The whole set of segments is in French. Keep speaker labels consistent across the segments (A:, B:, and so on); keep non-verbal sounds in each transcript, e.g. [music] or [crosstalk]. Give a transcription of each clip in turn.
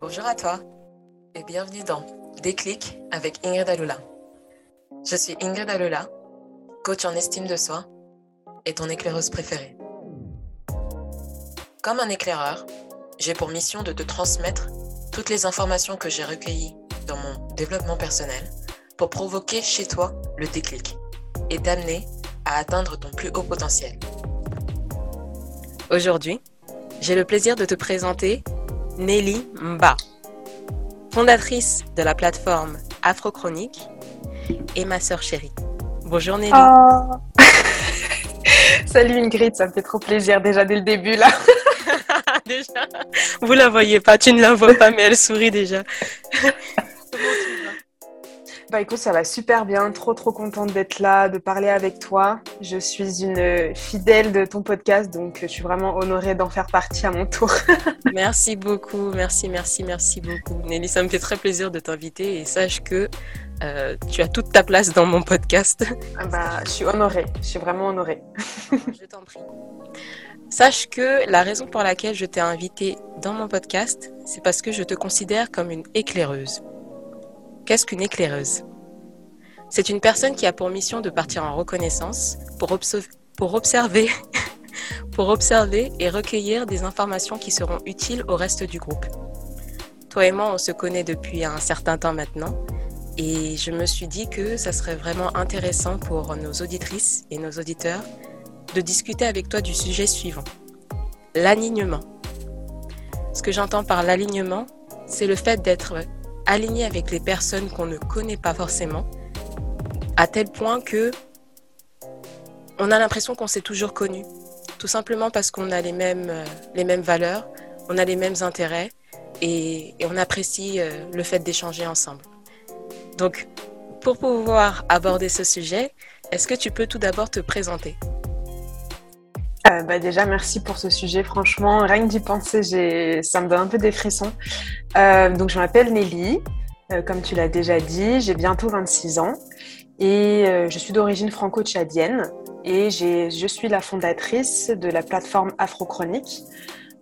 A: Bonjour à toi et bienvenue dans Déclic avec Ingrid Alula. Je suis Ingrid Alula, coach en estime de soi et ton éclaireuse préférée. Comme un éclaireur, j'ai pour mission de te transmettre toutes les informations que j'ai recueillies dans mon développement personnel pour provoquer chez toi le déclic et t'amener à atteindre ton plus haut potentiel. Aujourd'hui, j'ai le plaisir de te présenter Nelly Mba, fondatrice de la plateforme Afrochronique et ma sœur chérie. Bonjour Nelly.
B: Oh. [laughs] Salut Ingrid, ça me fait trop plaisir déjà dès le début là. [laughs]
A: déjà, vous la voyez pas, tu ne la vois pas, mais elle sourit déjà. [laughs]
B: Bah écoute, ça va super bien, trop trop contente d'être là, de parler avec toi. Je suis une fidèle de ton podcast, donc je suis vraiment honorée d'en faire partie à mon tour. [laughs]
A: merci beaucoup, merci, merci, merci beaucoup. Nelly, ça me fait très plaisir de t'inviter et sache que euh, tu as toute ta place dans mon podcast. [laughs]
B: Ah bah, je suis honorée, je suis vraiment honorée. [laughs]
A: je t'en prie. Sache que la raison pour laquelle je t'ai invitée dans mon podcast, c'est parce que je te considère comme une éclaireuse. Qu'est-ce qu'une éclaireuse? C'est une personne qui a pour mission de partir en reconnaissance pour, observer, [laughs] observer et recueillir des informations qui seront utiles au reste du groupe. Toi et moi, on se connaît depuis un certain temps maintenant et je me suis dit que ça serait vraiment intéressant pour nos auditrices et nos auditeurs de discuter avec toi du sujet suivant, l'alignement. Ce que j'entends par l'alignement, c'est le fait d'être aligné avec les personnes qu'on ne connaît pas forcément, à tel point que on a l'impression qu'on s'est toujours connu, tout simplement parce qu'on a les mêmes, euh, les mêmes valeurs, on a les mêmes intérêts et, on apprécie euh, le fait d'échanger ensemble. Donc, pour pouvoir aborder ce sujet, est-ce que tu peux tout d'abord te présenter?
B: Euh, bah déjà, merci pour ce sujet. Franchement, rien que d'y penser, ça me donne un peu des frissons. Euh, donc, je m'appelle Nelly. Euh, comme tu l'as déjà dit, j'ai bientôt 26 ans et je suis d'origine franco-tchadienne et je suis la fondatrice de la plateforme Afrochronique,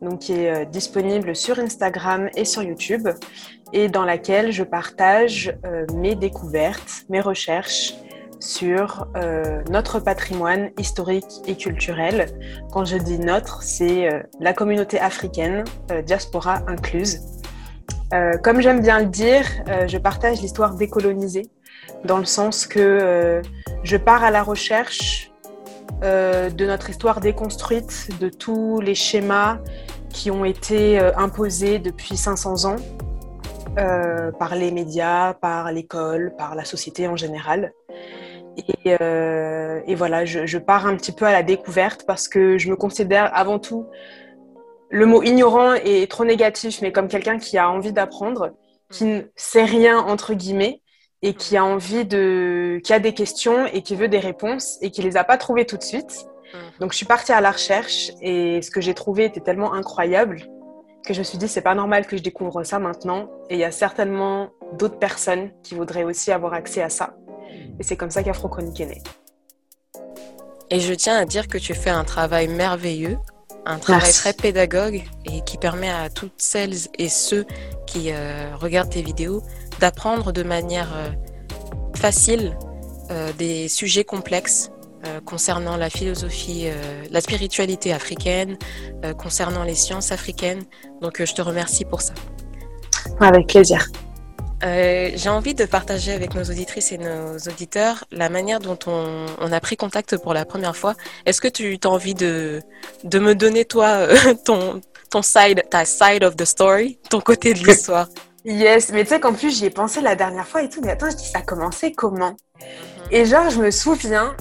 B: donc qui est disponible sur Instagram et sur YouTube et dans laquelle je partage mes découvertes, mes recherches sur euh, notre patrimoine historique et culturel. Quand je dis notre, c'est euh, la communauté africaine, euh, diaspora incluse. comme j'aime bien le dire, je partage l'histoire décolonisée, dans le sens que je pars à la recherche de notre histoire déconstruite, de tous les schémas qui ont été imposés depuis 500 ans par les médias, par l'école, par la société en général. Euh, et, voilà, je, pars un petit peu à la découverte parce que je me considère avant tout, le mot ignorant est trop négatif, mais comme quelqu'un qui a envie d'apprendre, qui ne sait rien entre guillemets et qui a envie de, qui a des questions et qui veut des réponses et qui les a pas trouvées tout de suite. Mhm. Donc je suis partie à la recherche et ce que j'ai trouvé était tellement incroyable que je me suis dit c'est pas normal que je découvre ça maintenant et il y a certainement d'autres personnes qui voudraient aussi avoir accès à ça. Et c'est comme ça qu'Afrochronique est né.
A: Et je tiens à dire que tu fais un travail merveilleux, un travail très pédagogue et qui permet à toutes celles et ceux qui euh, regardent tes vidéos d'apprendre de manière euh, facile euh, des sujets complexes concernant la philosophie, la spiritualité africaine, concernant les sciences africaines. Donc je te remercie pour ça.
B: Avec plaisir.
A: Euh, j'ai envie de partager avec nos auditrices et nos auditeurs la manière dont on, a pris contact pour la première fois. Est-ce que tu as envie de, de me donner, toi, euh, [laughs] ton, ton side, ta side of the story, ton côté de l'histoire? [laughs]
B: Yes, mais tu sais qu'en plus, j'y ai pensé la dernière fois et tout. Mais attends, je dis, ça a commencé comment? Et genre, je me souviens,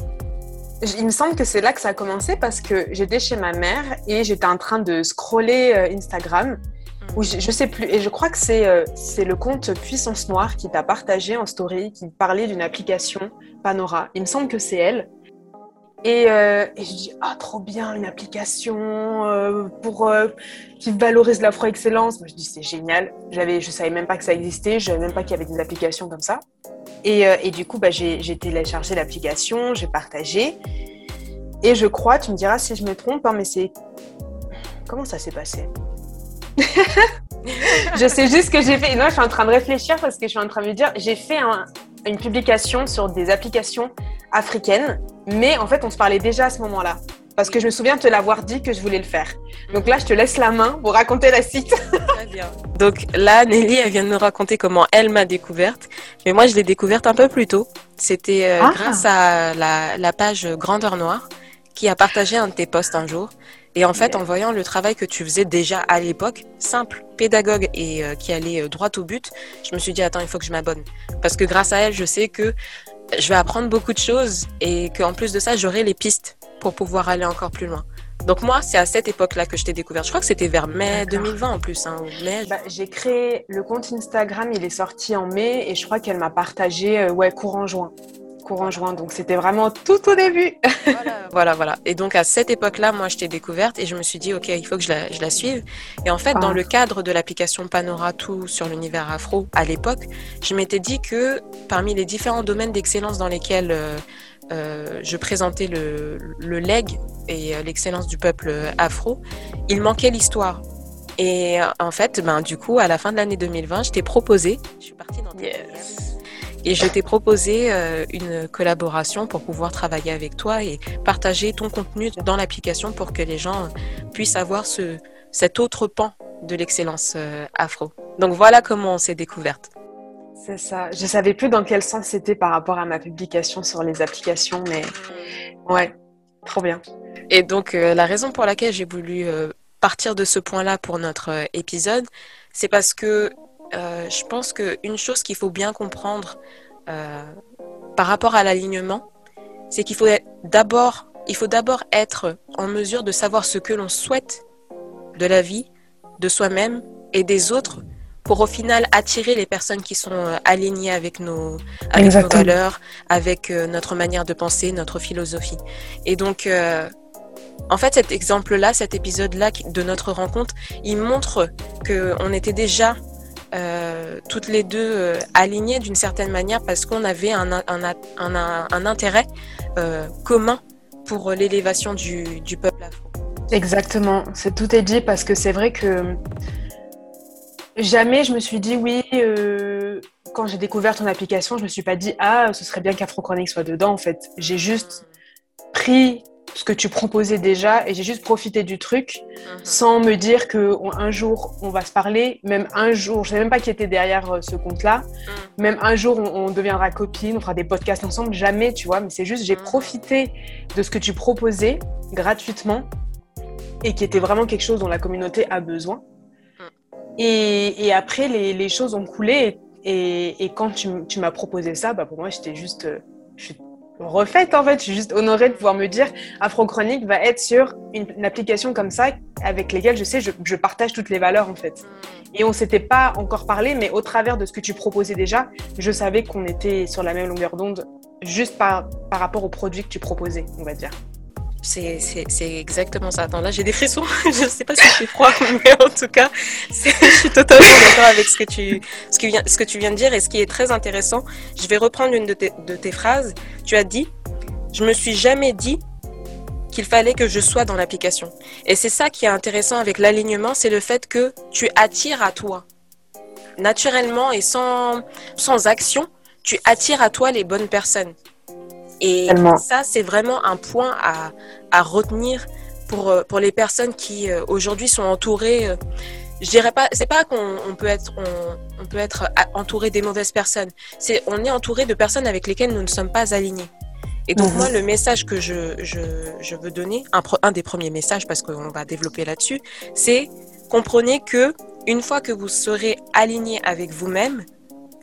B: il me semble que c'est là que ça a commencé parce que j'étais chez ma mère et j'étais en train de scroller euh, Instagram ou je, je, sais plus. Et je crois que c'est euh, le compte Puissance Noire qui t'a partagé en story, qui parlait d'une application Panora. Il me semble que c'est elle. Et, euh, je dis ah trop bien une application euh, pour qui valorise l'afro-excellence. Moi je dis c'est génial. Je savais même pas que ça existait. Je savais même pas qu'il y avait des applications comme ça. Et, et du coup bah, j'ai téléchargé l'application, j'ai partagé. Et je crois, tu me diras si je me trompe, hein, mais c'est... Comment ça s'est passé? [laughs] Je sais juste que j'ai fait... Non, je suis en train de réfléchir parce que je suis en train de me dire, j'ai fait une publication sur des applications africaines, mais en fait, on se parlait déjà à ce moment-là. Parce que je me souviens te l'avoir dit que je voulais le faire. Donc là, je te laisse la main pour raconter la suite. [laughs]
A: Très bien. Donc là, Nelly, elle vient de nous raconter comment elle m'a découverte. Mais moi, je l'ai découverte un peu plus tôt. C'était euh, ah. grâce à la, page Grandeur Noire qui a partagé un de tes posts un jour. Et en fait, en voyant le travail que tu faisais déjà à l'époque, simple, pédagogue et euh, qui allait euh, droit au but, je me suis dit, attends, il faut que je m'abonne. Parce que grâce à elle, je sais que je vais apprendre beaucoup de choses et qu'en plus de ça, j'aurai les pistes pour pouvoir aller encore plus loin. Donc moi, c'est à cette époque-là que je t'ai découverte. Je crois que c'était vers mai 2020 en plus. Hein,
B: bah, j'ai créé le compte Instagram, il est sorti en mai et je crois qu'elle m'a partagé euh, ouais, courant juin courant juin. Donc c'était vraiment tout au début. [laughs]
A: voilà, voilà, Et donc à cette époque-là, moi, je t'ai découverte et je me suis dit, OK, il faut que je la, je la suive. Et en fait, dans le cadre de l'application Panora Tout sur l'univers afro, à l'époque, je m'étais dit que parmi les différents domaines d'excellence dans lesquels euh, euh, je présentais le, le leg et euh, l'excellence du peuple afro, il manquait l'histoire. Et en fait, ben, du coup, à la fin de l'année 2020, je t'ai proposé, je suis partie dans et je t'ai proposé euh, une collaboration pour pouvoir travailler avec toi et partager ton contenu dans l'application pour que les gens puissent avoir ce, cet autre pan de l'excellence euh, afro. Donc voilà comment on s'est découverte.
B: C'est ça. Je savais plus dans quel sens c'était par rapport à ma publication sur les applications, mais ouais, trop bien.
A: Et donc euh, la raison pour laquelle j'ai voulu partir de ce point-là pour notre épisode, c'est parce que euh, je pense qu'une chose qu'il faut bien comprendre euh, par rapport à l'alignement, c'est qu'il faut d'abord, il faut d'abord être en mesure de savoir ce que l'on souhaite de la vie, de soi-même et des autres pour au final attirer les personnes qui sont euh, alignées avec nos, avec nos valeurs, avec notre manière de penser, notre philosophie. Et donc, en fait, cet exemple-là, cet épisode-là de notre rencontre, il montre qu'on était déjà euh, toutes les deux euh, alignées d'une certaine manière parce qu'on avait un, intérêt euh, commun pour l'élévation du, peuple afro.
B: Exactement, c'est tout est dit parce que c'est vrai que jamais je me suis dit oui, quand j'ai découvert ton application, je me suis pas dit ah, ce serait bien qu'Afrochronique soit dedans en fait. J'ai juste pris ce que tu proposais déjà et j'ai juste profité du truc mhm. sans me dire que un jour on va se parler, même un jour, je sais même pas qui était derrière euh, ce compte-là, mhm. même un jour on, deviendra copine, on fera des podcasts ensemble, jamais, tu vois, mais c'est juste j'ai mhm. profité de ce que tu proposais gratuitement et qui était vraiment quelque chose dont la communauté a besoin. Et, et après les, choses ont coulé et, et quand tu, tu m'as proposé ça, bah pour moi j'étais juste, euh, je suis refaite en fait. Je suis juste honorée de pouvoir me dire Afrochronique va être sur une, application comme ça avec lesquelles je sais je, partage toutes les valeurs en fait. Et on s'était pas encore parlé, mais au travers de ce que tu proposais déjà, je savais qu'on était sur la même longueur d'onde juste par, par rapport aux produits que tu proposais, on va dire.
A: C'est exactement ça. Attends, là j'ai des frissons. [laughs] je ne sais pas si c'est froid, [laughs] mais en tout cas, je suis totalement d'accord avec ce que, tu, viens de dire. Et ce qui est très intéressant, je vais reprendre une de tes, phrases. Tu as dit Je me suis jamais dit qu'il fallait que je sois dans l'application. Et c'est ça qui est intéressant avec l'alignement c'est le fait que tu attires à toi. Naturellement et sans action, tu attires à toi les bonnes personnes. Et ça, c'est vraiment un point à, à retenir pour, euh, pour les personnes qui euh, aujourd'hui sont entourées. Euh, je dirais pas, c'est pas qu'on on peut être, on, on, peut être entouré des mauvaises personnes. C'est, on est entouré de personnes avec lesquelles nous ne sommes pas alignés. Et donc mhm. moi, le message que je, je, je veux donner, un, un des premiers messages, parce qu'on va développer là-dessus, c'est comprenez que une fois que vous serez aligné avec vous-même,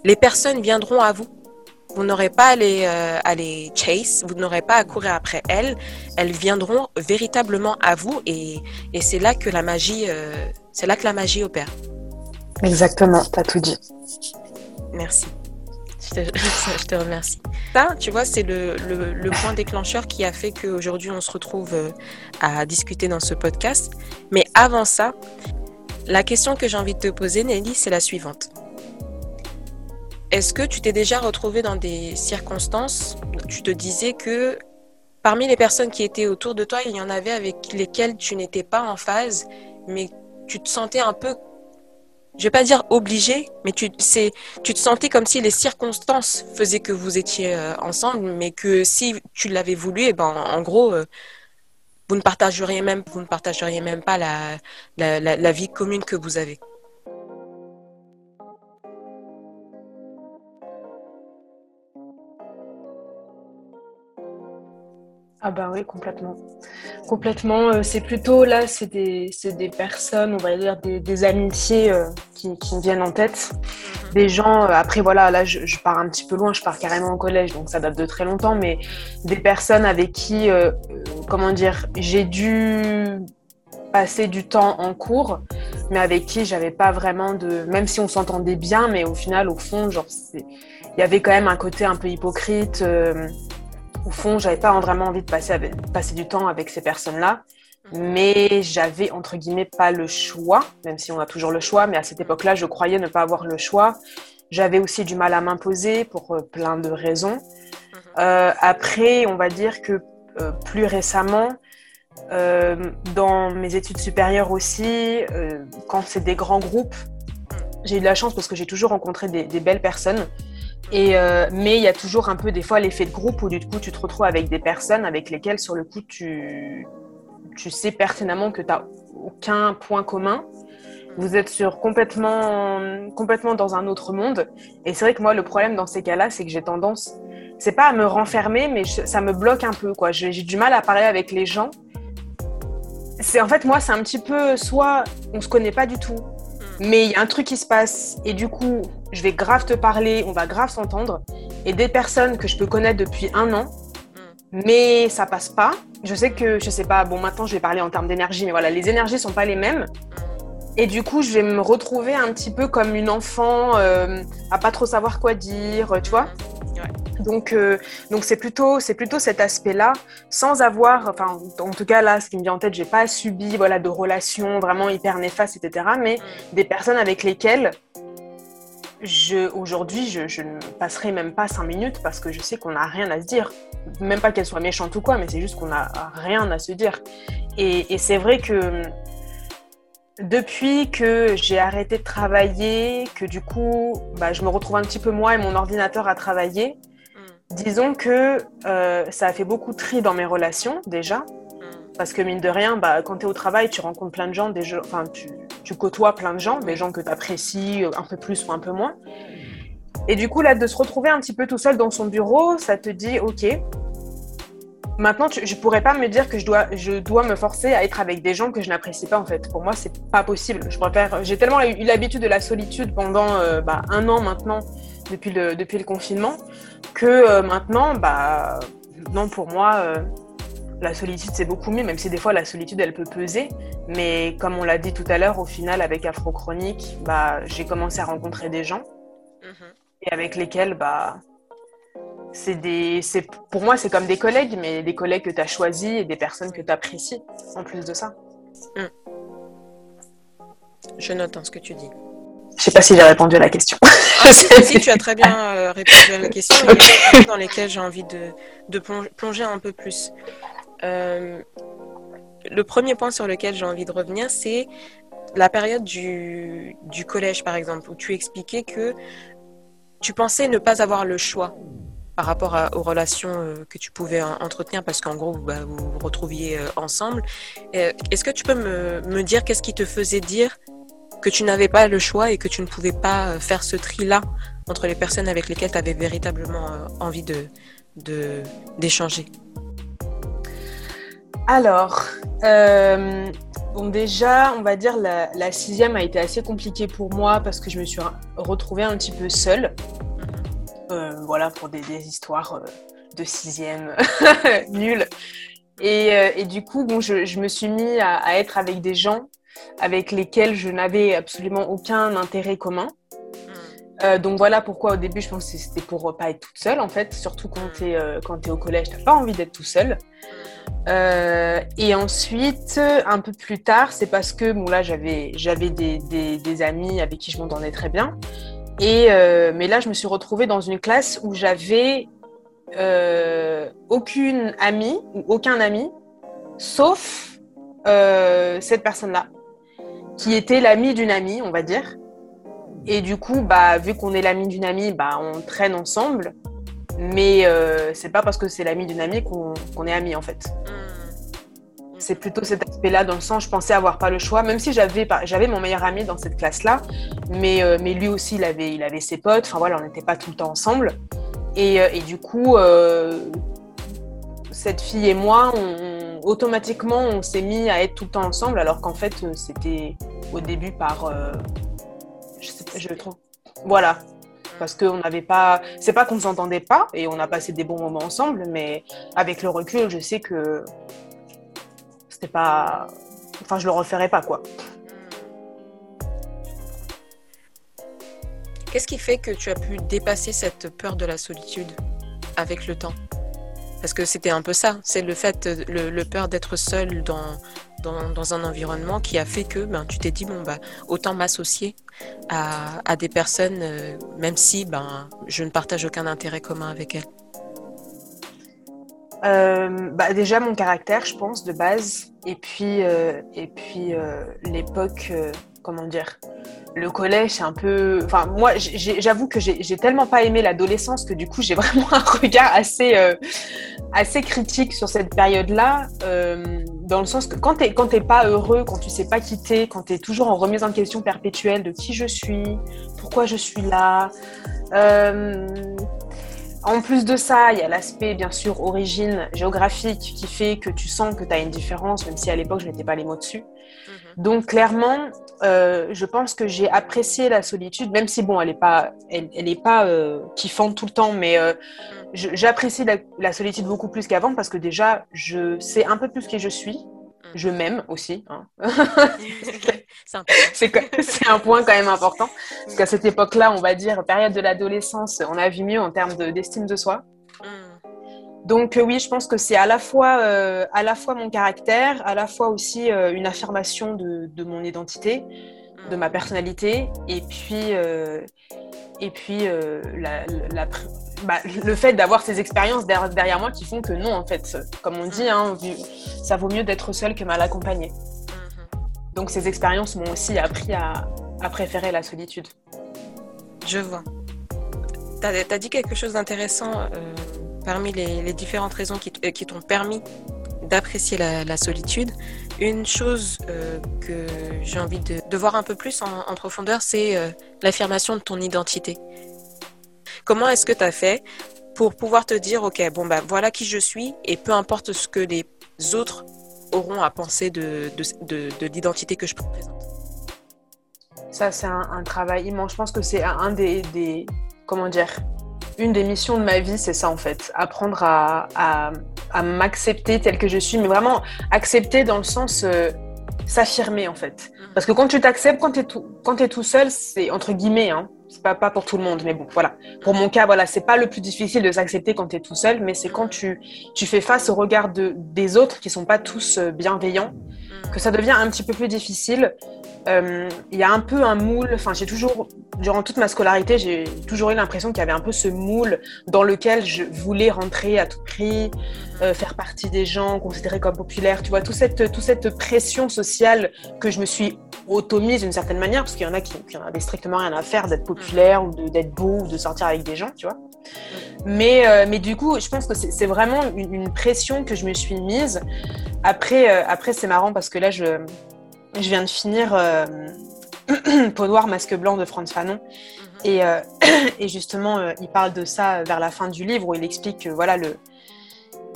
A: les personnes viendront à vous. Vous n'aurez pas à les, euh, à les chase, vous n'aurez pas à courir après elles. Elles viendront véritablement à vous et, et c'est là que la magie, euh, c'est là que la magie opère.
B: Exactement, t'as tout dit.
A: Merci. Je te, [laughs] je te, remercie. Ça, tu vois, c'est le, le, le, point déclencheur qui a fait qu'aujourd'hui on se retrouve euh, à discuter dans ce podcast. Mais avant ça, la question que j'ai envie de te poser, Nelly, c'est la suivante. Est-ce que tu t'es déjà retrouvé dans des circonstances où tu te disais que parmi les personnes qui étaient autour de toi, il y en avait avec lesquelles tu n'étais pas en phase, mais tu te sentais un peu, je vais pas dire obligé, mais tu, tu te sentais comme si les circonstances faisaient que vous étiez euh, ensemble, mais que si tu l'avais voulu, et eh ben, en gros, euh, vous ne partageriez même, vous ne même pas la, la vie commune que vous avez.
B: Ah bah oui, complètement. Complètement. Euh, c'est plutôt là, c'est des, des, personnes, on va dire des, des amitiés euh, qui, qui, me viennent en tête. Mhm. Des gens, euh, après voilà, là je, je, pars un petit peu loin, je pars carrément au collège, donc ça date de très longtemps, mais des personnes avec qui, comment dire, j'ai dû passer du temps en cours, mais avec qui j'avais pas vraiment de. Même si on s'entendait bien, mais au final, au fond, genre, il y avait quand même un côté un peu hypocrite au fond, j'avais pas vraiment envie de passer, passer du temps avec ces personnes-là, mais j'avais entre guillemets pas le choix, même si on a toujours le choix, mais à cette époque-là, je croyais ne pas avoir le choix. J'avais aussi du mal à m'imposer pour euh, plein de raisons. Euh, après, on va dire que euh, plus récemment, dans mes études supérieures aussi, quand c'est des grands groupes, j'ai eu de la chance parce que j'ai toujours rencontré des belles personnes et, euh, mais il y a toujours un peu des fois l'effet de groupe où du coup tu te retrouves avec des personnes avec lesquelles sur le coup tu, sais pertinemment que tu n'as aucun point commun. Vous êtes sur complètement, complètement dans un autre monde. Et c'est vrai que moi, le problème dans ces cas-là, c'est que j'ai tendance, c'est pas à me renfermer, mais ça me bloque un peu. J'ai du mal à parler avec les gens. C'est en fait moi, c'est un petit peu soit on se connaît pas du tout, mais il y a un truc qui se passe et du coup, je vais grave te parler, on va grave s'entendre. Et des personnes que je peux connaître depuis un an, mais ça passe pas. Je sais que, je sais pas, bon, maintenant je vais parler en termes d'énergie, mais voilà, les énergies sont pas les mêmes. Et du coup, je vais me retrouver un petit peu comme une enfant euh, à pas trop savoir quoi dire, tu vois. Donc, euh, donc c'est plutôt, c'est plutôt cet aspect-là, sans avoir, enfin, en tout cas là, ce qui me vient en tête, j'ai pas subi, voilà, de relations vraiment hyper néfastes, etc. Mais mm. des personnes avec lesquelles je, aujourd'hui, je, ne passerai même pas cinq minutes parce que je sais qu'on n'a rien à se dire. Même pas qu'elles soient méchantes ou quoi, mais c'est juste qu'on n'a rien à se dire. Et, et c'est vrai que depuis que j'ai arrêté de travailler, que du coup, bah, je me retrouve un petit peu moi et mon ordinateur à travailler, Disons que euh, ça a fait beaucoup de tri dans mes relations déjà. Mm. Parce que mine de rien, bah, quand tu es au travail, tu rencontres plein de gens, des enfin, tu, tu, côtoies plein de gens, des gens que tu apprécies un peu plus ou un peu moins. Et du coup, là, de se retrouver un petit peu tout seul dans son bureau, ça te dit, OK, maintenant, je je pourrais pas me dire que je dois, je dois me forcer à être avec des gens que je n'apprécie pas, en fait. Pour moi, c'est pas possible. Je préfère, j'ai tellement eu l'habitude de la solitude pendant euh, bah, un an maintenant depuis le, depuis le confinement, que euh, maintenant, bah, non, pour moi, euh, la solitude, c'est beaucoup mieux, même si des fois la solitude, elle peut peser. Mais comme on l'a dit tout à l'heure, au final, avec Afro-Chronique, bah, j'ai commencé à rencontrer des gens mm-hmm. et avec lesquels, bah, c'est des, pour moi, c'est comme des collègues, mais des collègues que tu as choisis et des personnes que tu apprécies en plus de ça. Mm.
A: Je note hein, ce que tu dis.
B: Je sais pas si j'ai répondu à la question.
A: Ah, [laughs] si, tu as très bien euh, [laughs] répondu à la question. Il y a des choses dans lesquelles j'ai envie de, plonger un peu plus. Euh, le premier point sur lequel j'ai envie de revenir, c'est la période du, collège, par exemple, où tu expliquais que tu pensais ne pas avoir le choix par rapport aux relations euh, que tu pouvais entretenir parce qu'en gros, bah, vous vous retrouviez ensemble. Est-ce que tu peux me, dire qu'est-ce qui te faisait dire que tu n'avais pas le choix et que tu ne pouvais pas euh, faire ce tri-là entre les personnes avec lesquelles tu avais véritablement euh, envie de, d'échanger?
B: Alors, euh, bon déjà, on va dire la, la, sixième a été assez compliquée pour moi parce que je me suis retrouvée un petit peu seule. Mhm. voilà, pour des, histoires de sixième [laughs] nulles. Et, et, du coup, bon, je, je me suis mis à, à, être avec des gens avec lesquels je n'avais absolument aucun intérêt commun. Euh, donc voilà pourquoi au début je pensais que c'était pour pas être toute seule en fait, surtout quand tu es, euh, es, au collège, tu pas envie d'être tout seul. Euh, et ensuite, un peu plus tard, c'est parce que bon là j'avais j'avais des, des, des, amis avec qui je m'entendais très bien. Et mais là je me suis retrouvée dans une classe où j'avais aucune amie ou aucun ami, sauf cette personne-là, qui était l'amie d'une amie, on va dire. Et du coup, bah, vu qu'on est l'ami d'une amie, bah, on traîne ensemble. Mais euh, c'est pas parce que c'est l'ami d'une amie qu'on est amis en fait. Hmm. C'est plutôt cet aspect-là dans le sens, je pensais avoir pas le choix, même si j'avais j'avais mon meilleur ami dans cette classe-là, mais, euh, mais lui aussi il avait, il avait ses potes, enfin voilà, on n'était pas tout le temps ensemble. Et, euh, et du coup, cette fille et moi, on, automatiquement, on s'est mis à être tout le temps ensemble, alors qu'en fait, c'était au début par je, trouve. Voilà. Parce qu'on n'avait pas. C'est pas qu'on ne s'entendait pas et on a passé des bons moments ensemble, mais avec le recul, je sais que pas. Enfin, je le referais pas, quoi.
A: Qu'est-ce qui fait que tu as pu dépasser cette peur de la solitude avec le temps? Parce que c'était un peu ça, c'est le fait, le peur d'être seul dans, dans, un environnement qui a fait que ben, tu t'es dit, bon, bah, autant m'associer à, des personnes, euh, même si ben, je ne partage aucun intérêt commun avec elles
B: euh, bah, Déjà, mon caractère, je pense, de base. Et puis, euh, et puis l'époque, comment dire le collège, c'est un peu. Enfin, moi, j'avoue que j'ai tellement pas aimé l'adolescence que du coup, j'ai [laughs] vraiment un regard assez, assez critique sur cette période-là dans le sens que quand tu n'es pas heureux, quand tu sais pas quitter, quand tu es toujours en remise en question perpétuelle de qui je suis, pourquoi je suis là. Euh, en plus de ça, il y a l'aspect, bien sûr, origine géographique qui fait que tu sens que tu as une différence, même si à l'époque, je n'étais pas les mots dessus. Mhm. Donc, clairement, euh, je pense que j'ai apprécié la solitude, même si, bon, elle n'est pas, elle, elle pas euh, kiffante tout le temps, mais mhm j'apprécie la, solitude beaucoup plus qu'avant parce que déjà, je sais un peu plus qui je suis. Je m'aime aussi. Hein. [laughs] c'est un point quand même important. Parce qu'à cette époque-là, on va dire, période de l'adolescence, on a vu mieux en termes d'estime de, soi. Mm. Donc euh, oui, je pense que c'est à la fois euh, à la fois mon caractère, à la fois aussi euh, une affirmation de, de, mon identité, de ma personnalité, et puis et puis la, la, bah, le fait d'avoir ces expériences derrière, moi qui font que non, en fait, comme on dit, hein, ça vaut mieux d'être seul que mal accompagné. Mhm. Donc ces expériences m'ont aussi appris à, préférer la solitude.
A: Je vois. Tu as, dit quelque chose d'intéressant euh, parmi les, différentes raisons qui, t'ont permis d'apprécier la, solitude. Une chose euh, que j'ai envie de, voir un peu plus en, profondeur, c'est euh, l'affirmation de ton identité. Comment est-ce que tu as fait pour pouvoir te dire, OK, bon, bah, voilà qui je suis, et peu importe ce que les autres auront à penser de, de, l'identité que je présente?
B: Ça, c'est un, travail immense. Je pense que c'est un des, des, Comment dire Une des missions de ma vie, c'est ça, en fait. Apprendre à, à, m'accepter tel que je suis, mais vraiment accepter dans le sens. Euh, s'affirmer en fait. Mmh. Parce que quand tu t'acceptes, quand tu es, tout, es tout seul, c'est entre guillemets, hein, c'est pas, pas pour tout le monde, mais bon, voilà. Pour mon cas, voilà, c'est pas le plus difficile de s'accepter quand tu es tout seul, mais c'est quand tu, tu fais face au regard de, des autres qui sont pas tous euh, bienveillants que ça devient un petit peu plus difficile. Euh, il y a un peu un moule, enfin j'ai toujours, durant toute ma scolarité, j'ai toujours eu l'impression qu'il y avait un peu ce moule dans lequel je voulais rentrer à tout prix, euh, faire partie des gens considérés comme populaires, tu vois, toute cette, toute cette pression sociale que je me suis auto-mise d'une certaine manière, parce qu'il y en a qui, qui avaient strictement rien à faire d'être populaire ou d'être beau ou de sortir avec des gens, tu vois. Mais, euh, mais du coup, je pense que c'est vraiment une, pression que je me suis mise. Après, après c'est marrant parce que là, je, je viens de finir euh, [clears throat] Peau noire, masque blanc de Franz Fanon. Mhm. Et, euh, [clears throat] et, justement, euh, il parle de ça vers la fin du livre où il explique que voilà, le,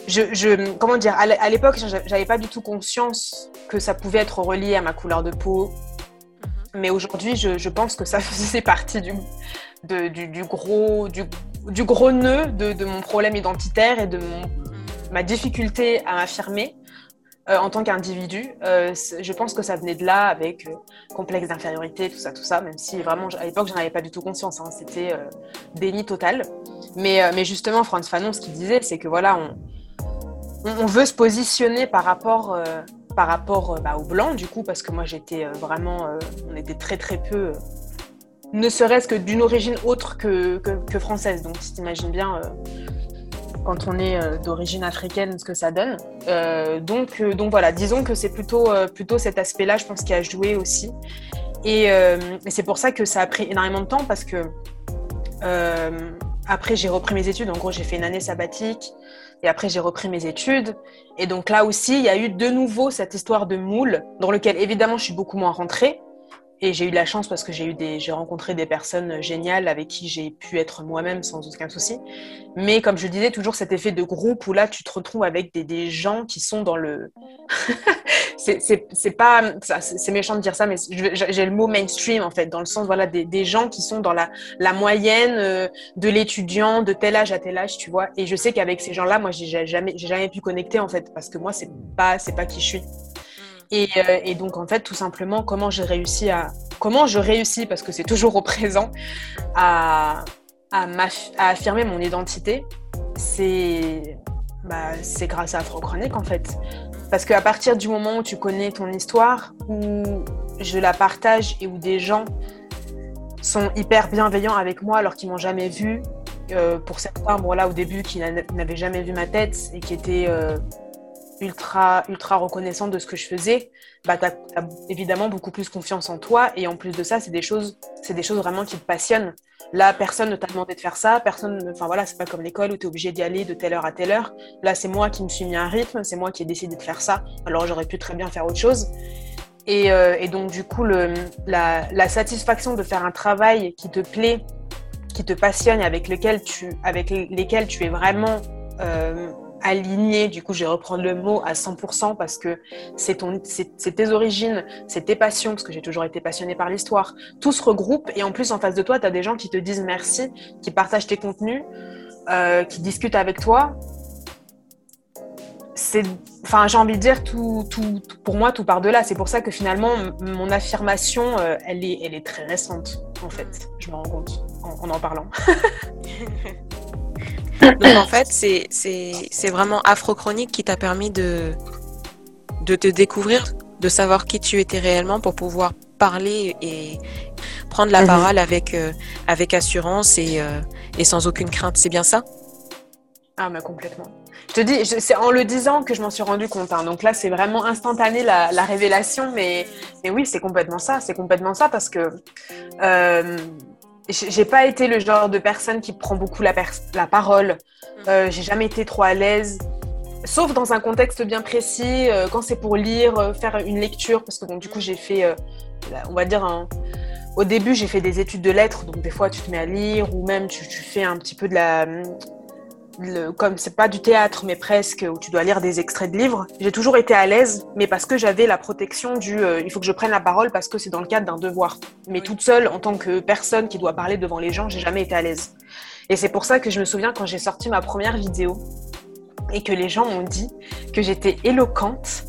B: je, je, comment dire, à l'époque, j'avais pas du tout conscience que ça pouvait être relié à ma couleur de peau. Mhm. Mais aujourd'hui, je, je, pense que ça [laughs] faisait partie du, de, du, du, gros, du, du, gros nœud de, de, mon problème identitaire et de mon, mhm. ma difficulté à m'affirmer. Euh, en tant qu'individu. Euh, je pense que ça venait de là avec euh, complexe d'infériorité, tout ça, tout ça, même si vraiment à l'époque j'en avais pas du tout conscience, hein, c'était déni total. Mais, mais justement, Franz Fanon, ce qu'il disait, c'est que voilà, on, on, veut se positionner par rapport, par rapport bah, aux blancs, du coup, parce que moi j'étais vraiment, on était très très peu ne serait-ce que d'une origine autre que, que, française. Donc, tu t'imagines bien quand on est d'origine africaine, ce que ça donne. donc, donc voilà, disons que c'est plutôt, plutôt cet aspect-là, je pense, qui a joué aussi. Et c'est pour ça que ça a pris énormément de temps parce que après, j'ai repris mes études. En gros, j'ai fait une année sabbatique. Et après, j'ai repris mes études. Et donc là aussi, il y a eu de nouveau cette histoire de moule, dans lequel évidemment, je suis beaucoup moins rentrée. Et j'ai eu la chance parce que j'ai eu des, j'ai rencontré des personnes géniales avec qui j'ai pu être moi-même sans aucun souci. Mais comme je disais, toujours cet effet de groupe où là, tu te retrouves avec des, des gens qui sont dans le, [laughs] c'est pas, c'est méchant de dire ça, mais j'ai le mot mainstream en fait, dans le sens voilà des, des gens qui sont dans la, la moyenne euh, de l'étudiant de tel âge à tel âge, tu vois. Et je sais qu'avec ces gens-là, moi, j'ai jamais, j'ai jamais pu connecter en fait, parce que moi, c'est pas, c'est pas qui je suis. Et, euh, et, donc, en fait, tout simplement, comment j'ai réussi à. Comment je réussis, parce que c'est toujours au présent, à affirmer mon identité, c'est bah, grâce à Afro-Chronique, en fait. Parce qu'à partir du moment où tu connais ton histoire, où je la partage et où des gens sont hyper bienveillants avec moi alors qu'ils m'ont jamais vu, euh, pour certains, bon là au début, qui n'avaient jamais vu ma tête et qui étaient euh, ultra, ultra reconnaissant de ce que je faisais, bah, tu as, évidemment beaucoup plus confiance en toi. Et en plus de ça, c'est des choses, c'est des choses vraiment qui te passionnent. Là, personne ne t'a demandé de faire ça. Personne, enfin voilà, c'est pas comme l'école où tu es obligé d'y aller de telle heure à telle heure. Là, c'est moi qui me suis mis un rythme, c'est moi qui ai décidé de faire ça. Alors, j'aurais pu très bien faire autre chose. Et, euh, donc, du coup, la, satisfaction de faire un travail qui te plaît, qui te passionne, avec lequel tu, avec lesquels tu es vraiment euh, aligné, du coup je vais reprendre le mot à 100% parce que c'est tes origines, c'est tes passions, parce que j'ai toujours été passionnée par l'histoire, tout se regroupe et en plus en face de toi, tu as des gens qui te disent merci, qui partagent tes contenus, euh, qui discutent avec toi. C'est, enfin j'ai envie de dire tout, tout, pour moi tout part de là. C'est pour ça que finalement mon affirmation, euh, elle est, elle est très récente en fait. Je me rends compte en en, parlant. [laughs]
A: Donc en fait, c'est vraiment Afro-Chronique qui t'a permis de, de te découvrir, de savoir qui tu étais réellement pour pouvoir parler et prendre la mhm. parole avec, euh, avec assurance et, euh, et sans aucune crainte. C'est bien ça?
B: Ah, mais complètement. Je te dis, c'est en le disant que je m'en suis rendu compte. Hein. Donc là, c'est vraiment instantané la, la révélation. Mais, mais oui, c'est complètement ça. C'est complètement ça parce que. Euh, j'ai pas été le genre de personne qui prend beaucoup la, la parole. Mm. Euh, j'ai jamais été trop à l'aise, sauf dans un contexte bien précis, euh, quand c'est pour lire, euh, faire une lecture, parce que donc du coup j'ai fait, euh, on va dire, un... au début j'ai fait des études de lettres, donc des fois tu te mets à lire, ou même tu, tu fais un petit peu de la le, comme c'est pas du théâtre, mais presque, où tu dois lire des extraits de livres, j'ai toujours été à l'aise, mais parce que j'avais la protection du euh, il faut que je prenne la parole parce que c'est dans le cadre d'un devoir. Mais toute seule, en tant que personne qui doit parler devant les gens, j'ai jamais été à l'aise. Et c'est pour ça que je me souviens quand j'ai sorti ma première vidéo et que les gens m'ont dit que j'étais éloquente,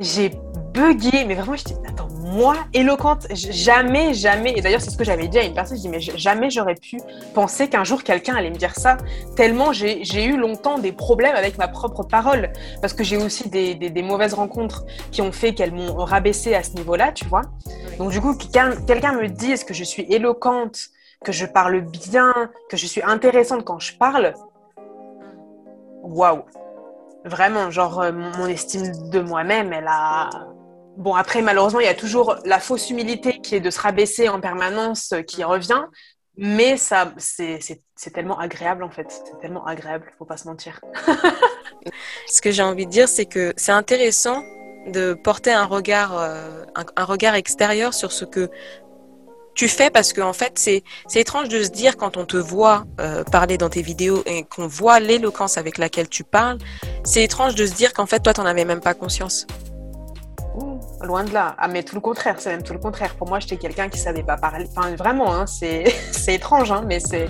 B: j'ai bugué, mais vraiment, je dis, attends, moi, éloquente, jamais, jamais, et d'ailleurs, c'est ce que j'avais dit à une personne, je dis, mais jamais j'aurais pu penser qu'un jour quelqu'un allait me dire ça, tellement j'ai eu longtemps des problèmes avec ma propre parole, parce que j'ai aussi des, des, mauvaises rencontres qui ont fait qu'elles m'ont rabaissé à ce niveau-là, tu vois. Donc, du coup, quelqu'un me dise que je suis éloquente, que je parle bien, que je suis intéressante quand je parle, waouh! Vraiment, genre, euh, mon estime de moi-même, elle a, Bon, après, malheureusement, il y a toujours la fausse humilité qui est de se rabaisser en permanence euh, qui revient. Mais ça, c'est tellement agréable, en fait. C'est tellement agréable, faut pas se mentir. [laughs]
A: Ce que j'ai envie de dire, c'est que c'est intéressant de porter un regard, euh, un, regard extérieur sur ce que tu fais parce qu'en en fait, c'est étrange de se dire quand on te voit euh, parler dans tes vidéos et qu'on voit l'éloquence avec laquelle tu parles, c'est étrange de se dire qu'en fait, toi, t'en avais même pas conscience
B: loin de là. Ah, mais tout le contraire, c'est même tout le contraire. Pour moi, j'étais quelqu'un qui savait pas parler. Enfin, vraiment, hein, c'est [laughs] étrange, hein, mais c'est.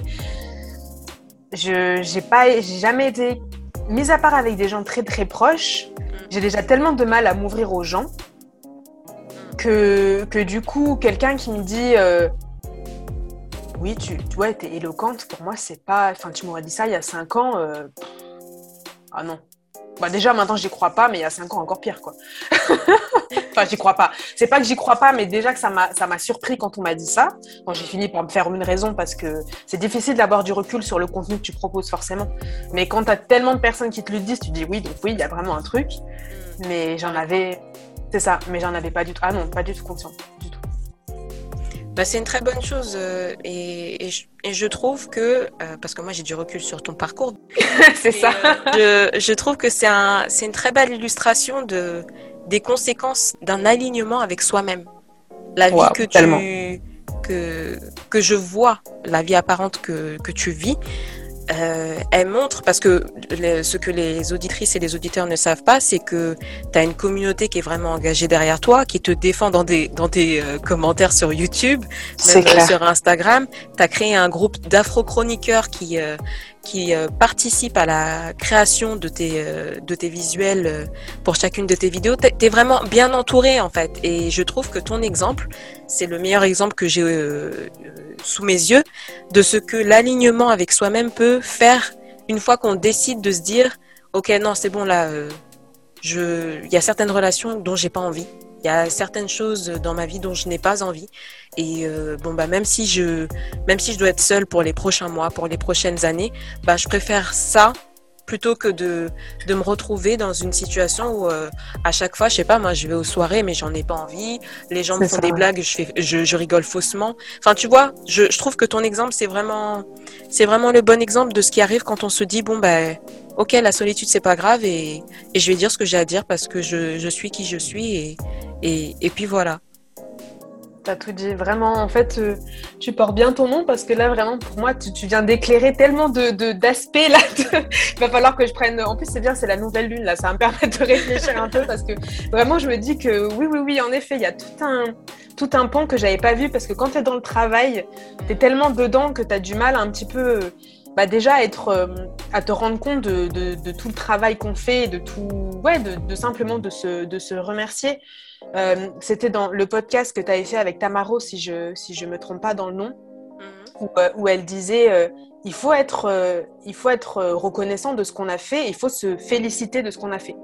B: Je j'ai pas, j'ai jamais été, mis à part avec des gens très très proches, j'ai déjà tellement de mal à m'ouvrir aux gens que, que du coup, quelqu'un qui me dit. Euh, oui, tu, tu ouais, es éloquente. Pour moi, c'est pas. Enfin, tu m'aurais dit ça il y a cinq ans. Euh, ah non, bah déjà maintenant j'y crois pas, mais il y a cinq ans encore pire quoi. [laughs] enfin, j'y crois pas. C'est pas que j'y crois pas, mais déjà que ça m'a, ça m'a surpris quand on m'a dit ça. Quand j'ai fini par me faire une raison parce que c'est difficile d'avoir du recul sur le contenu que tu proposes forcément. Mais quand tu as tellement de personnes qui te le disent, tu dis oui, donc oui, il y a vraiment un truc. Mm. Mais j'en avais, c'est ça, mais j'en avais pas du tout. Ah non, pas du tout conscient, du tout.
A: Bah, c'est une très bonne chose euh, et, et, je, trouve que, euh, parce que moi j'ai du recul sur ton parcours, [laughs]
B: c'est ça.
A: Euh, je, je, trouve que c'est un, une très belle illustration de, des conséquences d'un alignement avec soi-même. La vie que tu que, que je vois, la vie apparente que, que tu vis, euh, elle montre, parce que ce que les auditrices et les auditeurs ne savent pas, c'est que tu as une communauté qui est vraiment engagée derrière toi, qui te défend dans des, dans des euh, commentaires sur YouTube, même euh, sur Instagram. Tu as créé un groupe d'afro-chroniqueurs qui, euh, qui euh, participe à la création de tes, euh, de tes visuels euh, pour chacune de tes vidéos. Tu es vraiment bien entouré en fait. Et je trouve que ton exemple, c'est le meilleur exemple que j'ai sous mes yeux de ce que l'alignement avec soi-même peut faire une fois qu'on décide de se dire, ok, non, c'est bon là, il y a certaines relations dont j'ai pas envie. Il y a certaines choses dans ma vie dont je n'ai pas envie. Et euh, bon bah même si je même si je dois être seule pour les prochains mois, pour les prochaines années, bah je préfère ça plutôt que de, de me retrouver dans une situation où euh, à chaque fois, je sais pas, moi je vais aux soirées mais j'en ai pas envie, les gens me font des blagues, je, fais, je, je, rigole faussement. Enfin tu vois, je, je trouve que ton exemple c'est vraiment c'est vraiment le bon exemple de ce qui arrive quand on se dit bon bah ok la solitude c'est pas grave et, et je vais dire ce que j'ai à dire parce que je, je suis qui je suis et, et, et puis voilà.
B: T'as tout dit. Vraiment, en fait, euh, tu portes bien ton nom parce que là, vraiment, pour moi, tu, viens d'éclairer tellement de, d'aspects là. Il [laughs] va falloir que je prenne. En plus, c'est bien, c'est la nouvelle lune là. Ça va me [laughs] permettre de réfléchir un peu parce que vraiment, je me dis que oui, oui, oui, en effet, il y a tout un, tout un pan que j'avais pas vu parce que quand tu es dans le travail, tu es tellement dedans que tu as du mal à un petit peu. Bah déjà être euh, à te rendre compte de, de, tout le travail qu'on fait, de tout, ouais, de, simplement de se, de se remercier. Euh, c'était dans le podcast que tu avais fait avec Tamaro, si je si je me trompe pas dans le nom, mhm. euh, où, elle disait euh, il faut être il faut être reconnaissant de ce qu'on a fait, il faut se féliciter de ce qu'on a fait.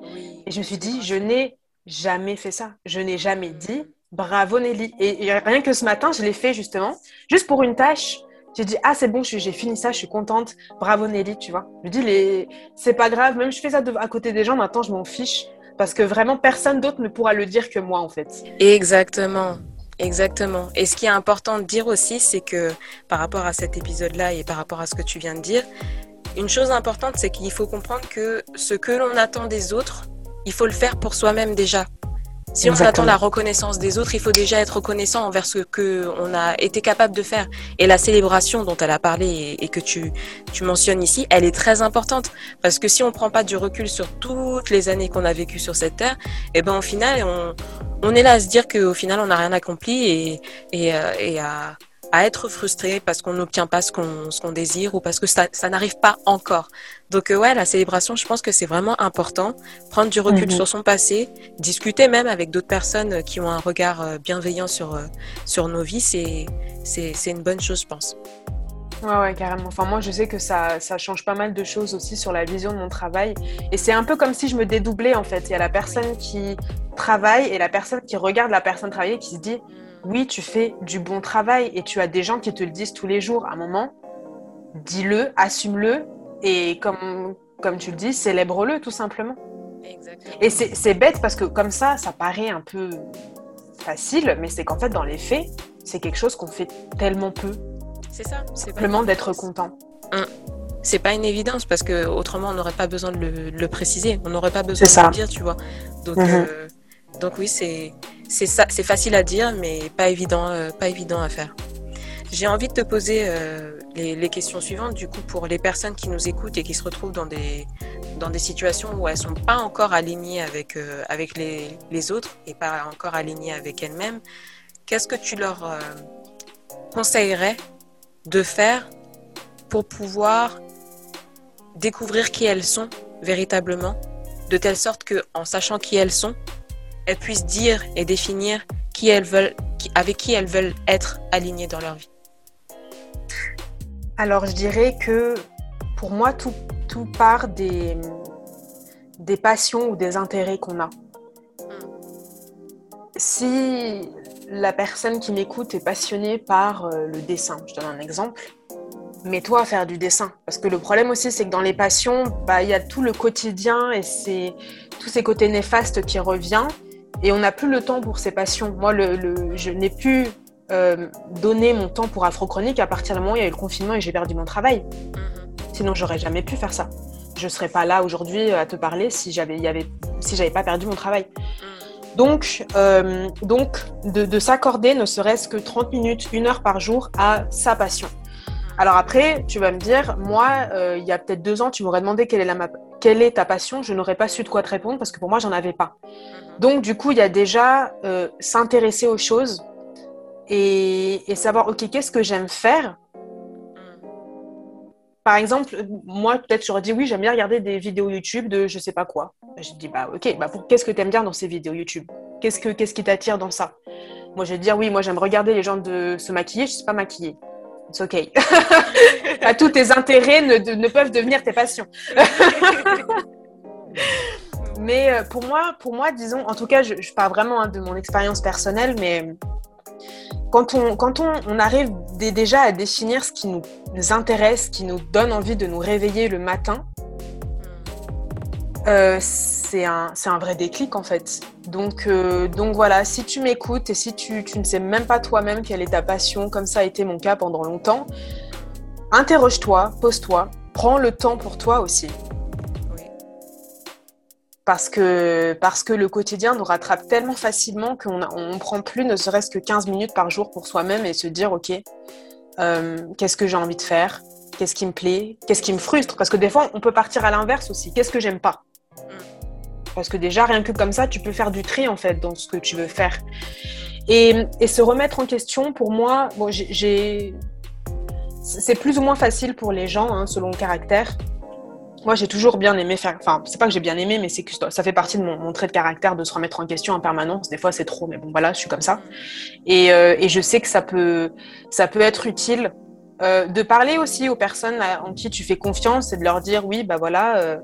B: Et je me suis dit je n'ai jamais fait ça, je n'ai jamais dit bravo Nelly. Et, rien que ce matin, je l'ai fait justement, juste pour une tâche. J'ai dit ah c'est bon, j'ai fini ça, je suis contente, bravo Nelly, tu vois. Je dis les c'est pas grave, même je fais ça à côté des gens, maintenant je m'en fiche parce que vraiment personne d'autre ne pourra le dire que moi en fait.
A: Exactement. Exactement. Et ce qui est important de dire aussi, c'est que par rapport à cet épisode-là et par rapport à ce que tu viens de dire, une chose importante, c'est qu'il faut comprendre que ce que l'on attend des autres, il faut le faire pour soi-même déjà. Si on attend la reconnaissance des autres, il faut déjà être reconnaissant envers ce que on a été capable de faire. Et la célébration dont elle a parlé et, que tu, tu mentionnes ici, elle est très importante. Parce que si on prend pas du recul sur toutes les années qu'on a vécues sur cette terre, et eh ben au final, on, on est là à se dire qu'au final, on n'a rien accompli et, et, euh, et à à être frustré parce qu'on n'obtient pas ce qu'on ce qu'on désire ou parce que ça, ça n'arrive pas encore. Donc euh, ouais, la célébration, je pense que c'est vraiment important. Prendre du recul mhm. sur son passé, discuter même avec d'autres personnes qui ont un regard euh, bienveillant sur euh, sur nos vies, c'est c'est une bonne chose, je pense.
B: Ouais, ouais, carrément. Enfin, moi, je sais que ça, ça change pas mal de choses aussi sur la vision de mon travail. Et c'est un peu comme si je me dédoublais, en fait. Il y a la personne qui travaille et la personne qui regarde la personne travailler qui se dit oui, tu fais du bon travail et tu as des gens qui te le disent tous les jours. À un moment, dis-le, assume-le et comme, comme tu le dis, célèbre-le tout simplement. Exactement. Et c'est bête parce que comme ça, ça paraît un peu facile, mais c'est qu'en fait, dans les faits, c'est quelque chose qu'on fait tellement peu.
A: C'est ça.
B: Simplement d'être content.
A: Hum. C'est pas une évidence parce que autrement on n'aurait pas besoin de le, préciser, on n'aurait pas besoin de le dire, tu vois. Donc, mhm. euh, donc oui, c'est c'est facile à dire, mais pas évident, euh, pas évident à faire. J'ai envie de te poser euh, les, questions suivantes, du coup, pour les personnes qui nous écoutent et qui se retrouvent dans des, dans des situations où elles sont pas encore alignées avec, euh, avec les, les, autres et pas encore alignées avec elles-mêmes. Qu'est-ce que tu leur conseillerais de faire pour pouvoir découvrir qui elles sont véritablement, de telle sorte que, en sachant qui elles sont, elles puissent dire et définir qui elles veulent, avec qui elles veulent être alignées dans leur vie
B: Alors, je dirais que pour moi, tout, part des, passions ou des intérêts qu'on a. si la personne qui m'écoute est passionnée par euh, le dessin, je donne un exemple, mets-toi à faire du dessin. Parce que le problème aussi, c'est que dans les passions, bah, il y a tout le quotidien et c'est tous ces côtés néfastes qui reviennent. Et on n'a plus le temps pour ces passions. Moi, le, je n'ai plus euh, donné mon temps pour Afrochronique à partir du moment où il y a eu le confinement et j'ai perdu mon travail. Mm-hmm. Sinon, j'aurais jamais pu faire ça. Je serais pas là aujourd'hui à te parler si j'avais, y avait, si j'avais pas perdu mon travail. Mm. Donc, euh, donc de, de s'accorder ne serait-ce que 30 minutes, une heure par jour à sa passion. Alors après, tu vas me dire, moi, euh, il y a peut-être deux ans, tu m'aurais demandé quelle est, la, quelle est ta passion, je n'aurais pas su de quoi te répondre parce que pour moi, j'en avais pas. Mhm. Donc du coup, il y a déjà euh, s'intéresser aux choses et, savoir, ok, qu'est-ce que j'aime faire? Mhm. par exemple, moi, peut-être, j'aurais dit oui, j'aime bien regarder des vidéos YouTube de je sais pas quoi. Je dis, bah, ok, bah, qu'est-ce que tu aimes bien dans ces vidéos YouTube? Qu'est-ce que, qu'est-ce qui t'attire dans ça? Moi, je vais dire, oui, moi, j'aime regarder les gens de se maquiller, je ne sais pas maquiller. C'est OK. [laughs] tous tes intérêts ne, peuvent devenir tes passions. [laughs] mais euh, pour moi, pour moi, disons, en tout cas, je, parle vraiment hein, de mon expérience personnelle, mais quand on, quand on, arrive déjà à définir ce qui nous intéresse, ce qui nous donne envie de nous réveiller le matin, euh, c'est un, un, vrai déclic en fait. Donc, euh, donc voilà, si tu m'écoutes et si tu, tu, ne sais même pas toi-même quelle est ta passion, comme ça a été mon cas pendant longtemps, interroge-toi, pose-toi, prends le temps pour toi aussi. Parce que, parce que le quotidien nous rattrape tellement facilement qu'on ne prend plus ne serait-ce que 15 minutes par jour pour soi-même et se dire, OK, euh, qu'est-ce que j'ai envie de faire? Qu'est-ce qui me plaît? Qu'est-ce qui me frustre? Parce que des fois, on peut partir à l'inverse aussi. Qu'est-ce que j'aime pas? Parce que déjà, rien que comme ça, tu peux faire du tri en fait dans ce que tu veux faire. Et, se remettre en question, pour moi, bon, j'ai, c'est plus ou moins facile pour les gens, hein, selon le caractère. Moi, j'ai toujours bien aimé faire. Enfin, c'est pas que j'ai bien aimé, mais c'est que ça fait partie de mon, trait de caractère de se remettre en question en permanence. Des fois, c'est trop, mais bon, voilà, je suis comme ça. Et, euh, je sais que ça peut, ça peut être utile euh, de parler aussi aux personnes en qui tu fais confiance et de leur dire oui, bah voilà, euh,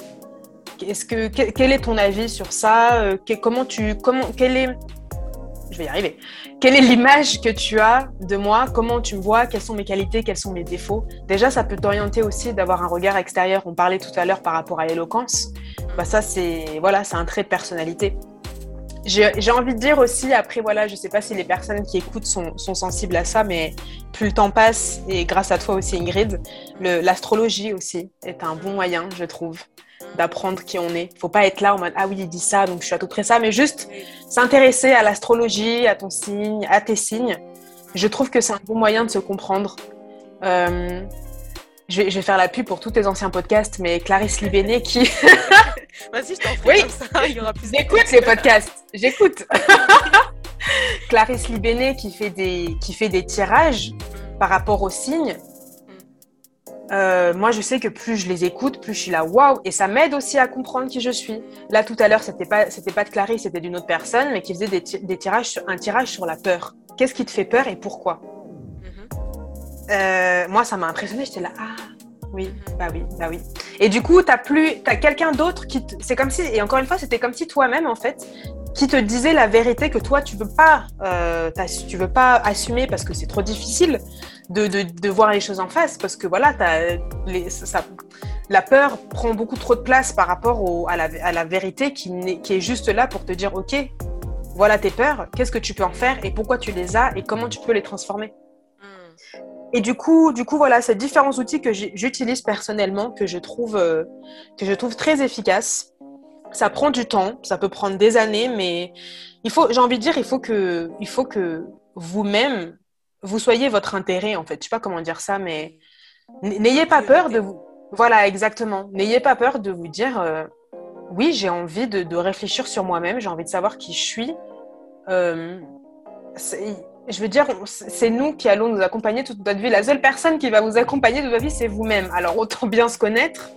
B: est-ce que quel est ton avis sur ça Comment tu comment quelle est je vais y arriver. Quelle est l'image que tu as de moi? Comment tu me vois? Quelles sont mes qualités? Quels sont mes défauts? Déjà, ça peut t'orienter aussi d'avoir un regard extérieur. On parlait tout à l'heure par rapport à l'éloquence. Bah ça, c'est voilà, c'est un trait de personnalité. J'ai envie de dire aussi, après, voilà, je sais pas si les personnes qui écoutent sont sensibles à ça, mais plus le temps passe, et grâce à toi aussi, Ingrid, l'astrologie aussi est un bon moyen, je trouve, d'apprendre qui on est. Faut pas être là en mode ah oui il dit ça donc je suis à tout près ça, mais juste s'intéresser à l'astrologie, à ton signe, à tes signes. Je trouve que c'est un bon moyen de se comprendre. Euh, je, vais, faire la pub pour tous tes anciens podcasts, mais Clarisse Libéné qui. [laughs]
A: Vas-y, je t'en prie oui. comme ça, il y aura plus.
B: J'écoute les podcasts, j'écoute. [laughs] Clarisse Libéné qui fait des qui fait des tirages par rapport aux signes euh, moi, je sais que plus je les écoute, plus je suis là, waouh, et ça m'aide aussi à comprendre qui je suis. Là, tout à l'heure, c'était pas, c'était pas de Clarisse, c'était d'une autre personne, mais qui faisait des, tirages, un tirage sur la peur. Qu'est-ce qui te fait peur et pourquoi? Mm-hmm. euh, Moi, ça m'a impressionné. J'étais là, ah, oui, mm-hmm. bah oui, bah oui. Et du coup, t'as plus, t'as quelqu'un d'autre qui, c'est comme si, et encore une fois, c'était comme si toi-même, en fait, qui te disait la vérité que toi, tu veux pas, euh, tu veux pas assumer parce que c'est trop difficile de, de, voir les choses en face parce que voilà, les, ça, la peur prend beaucoup trop de place par rapport au, à, la, à, la, vérité qui, qui, est juste là pour te dire ok, voilà tes peurs, qu'est-ce que tu peux en faire et pourquoi tu les as et comment tu peux les transformer. Hmm. Et du coup, du coup, voilà, ces différents outils que j'utilise personnellement, que je trouve, euh, que je trouve très efficaces. Ça prend du temps, ça peut prendre des années, mais il faut, j'ai envie de dire, il faut que, il faut que vous-même vous soyez votre intérêt, en fait. Je sais pas comment dire ça, mais n'ayez pas peur de vous. Voilà, exactement. N'ayez pas peur de vous dire euh, oui, j'ai envie de, réfléchir sur moi-même, j'ai envie de savoir qui je suis. Euh, je veux dire, c'est nous qui allons nous accompagner toute notre vie. La seule personne qui va vous accompagner toute votre vie, c'est vous-même. Alors autant bien se connaître,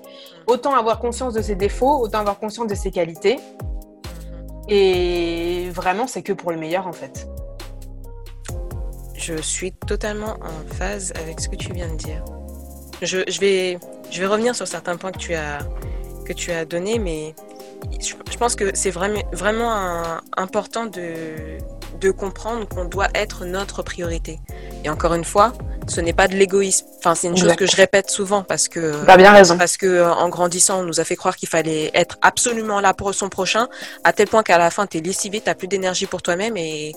B: autant avoir conscience de ses défauts, autant avoir conscience de ses qualités. Et vraiment, c'est que pour le meilleur, en fait.
A: Je suis totalement en phase avec ce que tu viens de dire. Je, vais, je vais revenir sur certains points que tu as, que tu as donnés, mais je pense que c'est vraiment, vraiment important de, de comprendre qu'on doit être notre priorité. Et encore une fois, ce n'est pas de l'égoïsme. Enfin, c'est une chose que je répète souvent parce que
B: as bien raison.
A: parce que en grandissant, on nous a fait croire qu'il fallait être absolument là pour son prochain, à tel point qu'à la fin, tu es lessivé, t'as plus d'énergie pour toi-même et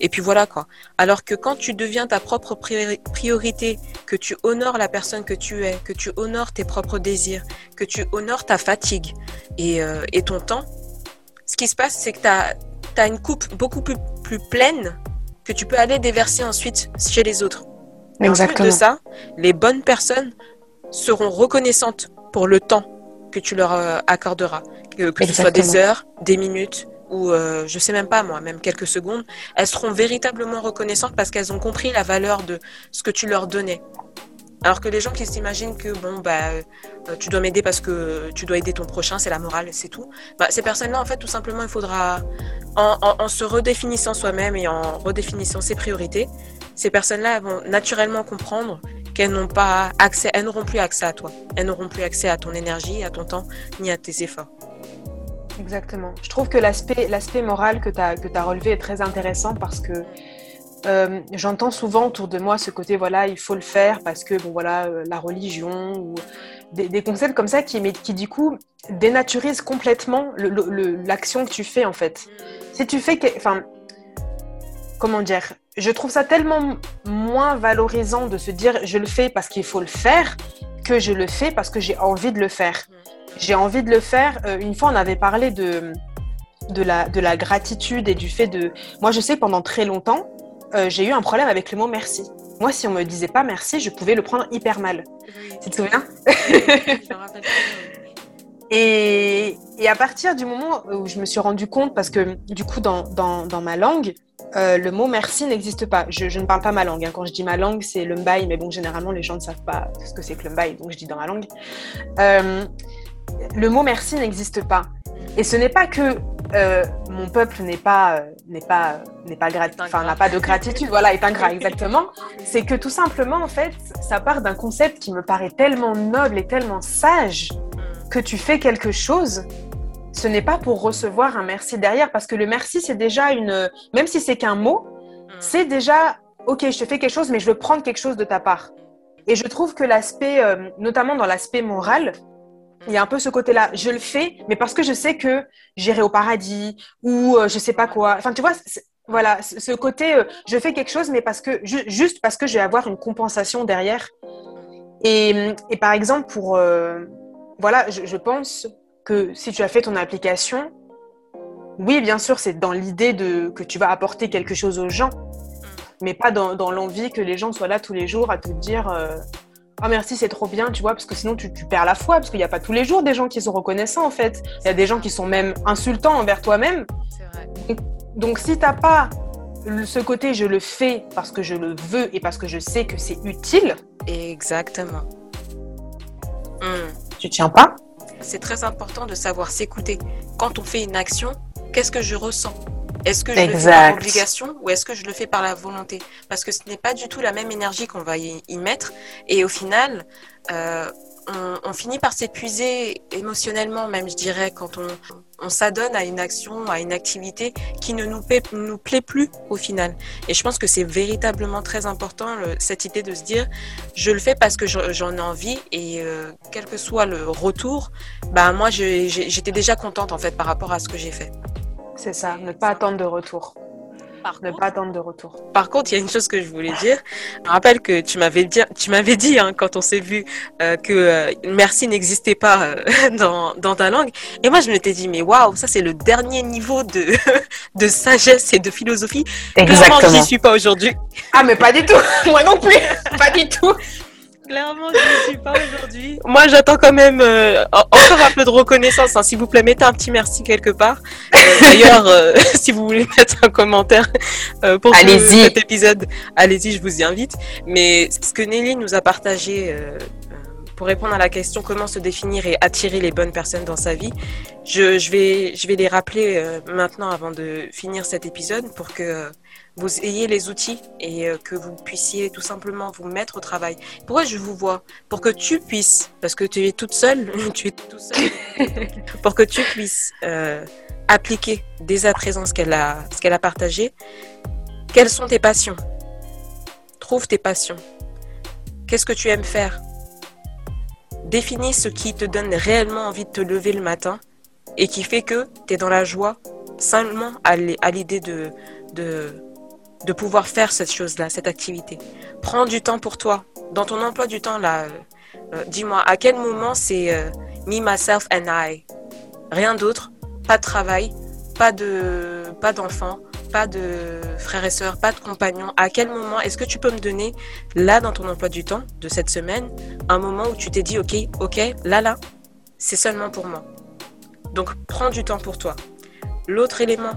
A: et puis voilà quoi. Alors que quand tu deviens ta propre priorité, que tu honores la personne que tu es, que tu honores tes propres désirs, que tu honores ta fatigue et, euh, et ton temps, ce qui se passe, c'est que tu as, as, une coupe beaucoup plus, plus pleine que tu peux aller déverser ensuite chez les autres.
B: Exactement.
A: En plus de ça, les bonnes personnes seront reconnaissantes pour le temps que tu leur euh, accorderas, que, que ce soit des heures, des minutes ou euh, je sais même pas moi, même quelques secondes, elles seront véritablement reconnaissantes parce qu'elles ont compris la valeur de ce que tu leur donnais. Alors que les gens qui s'imaginent que bon bah euh, tu dois m'aider parce que tu dois aider ton prochain, c'est la morale, c'est tout. Bah, ces personnes-là, en fait, tout simplement, il faudra en, se redéfinissant soi-même et en redéfinissant ses priorités, ces personnes-là vont naturellement comprendre qu'elles n'ont pas accès, elles n'auront plus accès à toi, elles n'auront plus accès à ton énergie, à ton temps, ni à tes efforts.
B: Exactement. Je trouve que l'aspect, moral que tu as relevé est très intéressant parce que euh, j'entends souvent autour de moi ce côté voilà il faut le faire parce que bon voilà euh, la religion ou des, des, concepts comme ça qui qui du coup dénaturisent complètement l'action que tu fais en fait. Si tu fais enfin comment dire je trouve ça tellement moins valorisant de se dire je le fais parce qu'il faut le faire que je le fais parce que j'ai envie de le faire. J'ai envie de le faire euh, une fois on avait parlé de de la, de la gratitude et du fait de moi je sais pendant très longtemps euh, j'ai eu un problème avec le mot merci. Moi, si on me disait pas merci, je pouvais le prendre hyper mal. Tu te souviens et, et, à partir du moment où je me suis rendu compte, parce que du coup, dans, dans, dans ma langue, euh, le mot merci n'existe pas. Je, je, ne parle pas ma langue. Hein. Quand je dis ma langue, c'est le mbaï, mais bon, généralement, les gens ne savent pas ce que c'est que le mbaï, donc je dis dans ma langue. Euh, le mot merci n'existe pas. Et ce n'est pas que euh, mon peuple n'est pas n'est pas n'est pas enfin n'a pas de gratitude, voilà, est ingrat exactement. C'est que tout simplement en fait, ça part d'un concept qui me paraît tellement noble et tellement sage que tu fais quelque chose. Ce n'est pas pour recevoir un merci derrière, parce que le merci c'est déjà une, même si c'est qu'un mot, c'est déjà ok, je te fais quelque chose, mais je veux prendre quelque chose de ta part. Et je trouve que l'aspect, euh, notamment dans l'aspect moral, il y a un peu ce côté-là. Je le fais, mais parce que je sais que j'irai au paradis ou euh, je sais pas quoi. Enfin, tu vois, voilà, ce côté, euh, je fais quelque chose, mais parce que juste parce que je vais avoir une compensation derrière. Et, et par exemple, pour euh, voilà, je, je, pense que si tu as fait ton application, oui, bien sûr, c'est dans l'idée de que tu vas apporter quelque chose aux gens, mais pas dans, dans l'envie que les gens soient là tous les jours à te dire. Oh merci, c'est trop bien, tu vois, parce que sinon tu, tu perds la foi, parce qu'il n'y a pas tous les jours des gens qui sont reconnaissants en fait. Il y a des gens qui sont même insultants envers toi-même. Donc, donc si t'as pas ce côté je le fais parce que je le veux et parce que je sais que c'est utile.
A: Exactement.
B: Mmh. Tu tiens pas?
A: C'est très important de savoir s'écouter. Quand on fait une action, qu'est-ce que je ressens? Est-ce que je exact. le fais par obligation ou est-ce que je le fais par la volonté? Parce que ce n'est pas du tout la même énergie qu'on va y, y, mettre. Et au final, euh, on, on, finit par s'épuiser émotionnellement, même je dirais, quand on, on s'adonne à une action, à une activité qui ne nous plaît, nous plaît plus au final. Et je pense que c'est véritablement très important le, cette idée de se dire, je le fais parce que j'en ai envie et euh, quel que soit le retour, bah moi j'étais déjà contente en fait par rapport à ce que j'ai fait.
B: C'est ça, ne pas attendre de retour. Par ne contre, pas attendre de retour.
A: Par contre, il y a une chose que je voulais dire. Je me rappelle que tu m'avais dit, tu m'avais dit hein, quand on s'est vu euh, que euh, merci n'existait pas euh, [laughs] dans, dans ta langue. Et moi, je m'étais dit, mais waouh, ça c'est le dernier niveau de, [laughs] de sagesse et de philosophie.
B: Exactement.
A: Clairement, j'y suis pas aujourd'hui.
B: Ah, mais pas du tout. [laughs] Moi non plus. pas du tout.
A: Clairement, je ne suis pas aujourd'hui. Moi, j'attends quand même euh, encore un peu de reconnaissance. Hein. S'il vous plaît, mettez un petit merci quelque part. Euh, D'ailleurs, euh, [laughs] si vous voulez mettre un commentaire euh, pour ce, cet épisode, allez-y, je vous y invite. Mais ce que Nelly nous a partagé pour répondre à la question comment se définir et attirer les bonnes personnes dans sa vie, je, je vais, je vais les rappeler euh, maintenant avant de finir cet épisode pour que vous ayez les outils et euh, que vous puissiez tout simplement vous mettre au travail. Pourquoi je vous vois? Pour que tu puisses, parce que tu es toute seule, [laughs] tu es tout seul, [laughs] pour que tu puisses euh, appliquer dès à présent ce qu'elle a, ce qu'elle a partagé. Quelles sont tes passions? Trouve tes passions. Qu'est-ce que tu aimes faire? Définis ce qui te donne réellement envie de te lever le matin et qui fait que tu es dans la joie seulement à l'idée de, de, de pouvoir faire cette chose-là, cette activité. Prends du temps pour toi. Dans ton emploi du temps, là, euh, euh, dis-moi, à quel moment c'est euh, me, myself and I? Rien d'autre, pas de travail, pas de pas d'enfants, pas de frères et sœurs, pas de compagnons. À quel moment est-ce que tu peux me donner, là, dans ton emploi du temps de cette semaine, un moment où tu t'es dit, ok, ok, là, là, c'est seulement pour moi. Donc, prends du temps pour toi. L'autre élément,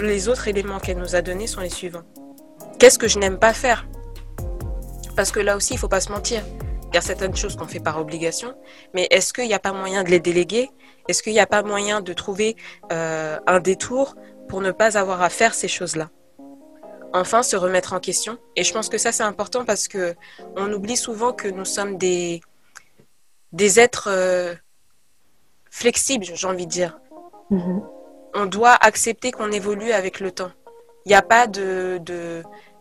A: les autres éléments qu'elle nous a donnés sont les suivants. Qu'est-ce que je n'aime pas faire? Parce que là aussi, il faut pas se mentir. Il y a certaines choses qu'on fait par obligation, mais est-ce qu'il n'y a pas moyen de les déléguer? Est-ce qu'il n'y a pas moyen de trouver euh, un détour pour ne pas avoir à faire ces choses-là? Enfin, se remettre en question. Et je pense que ça, c'est important parce que on oublie souvent que nous sommes des, des êtres euh, flexibles, j'ai envie de dire. Mm-hmm. On doit accepter qu'on évolue avec le temps. Il n'y a pas de,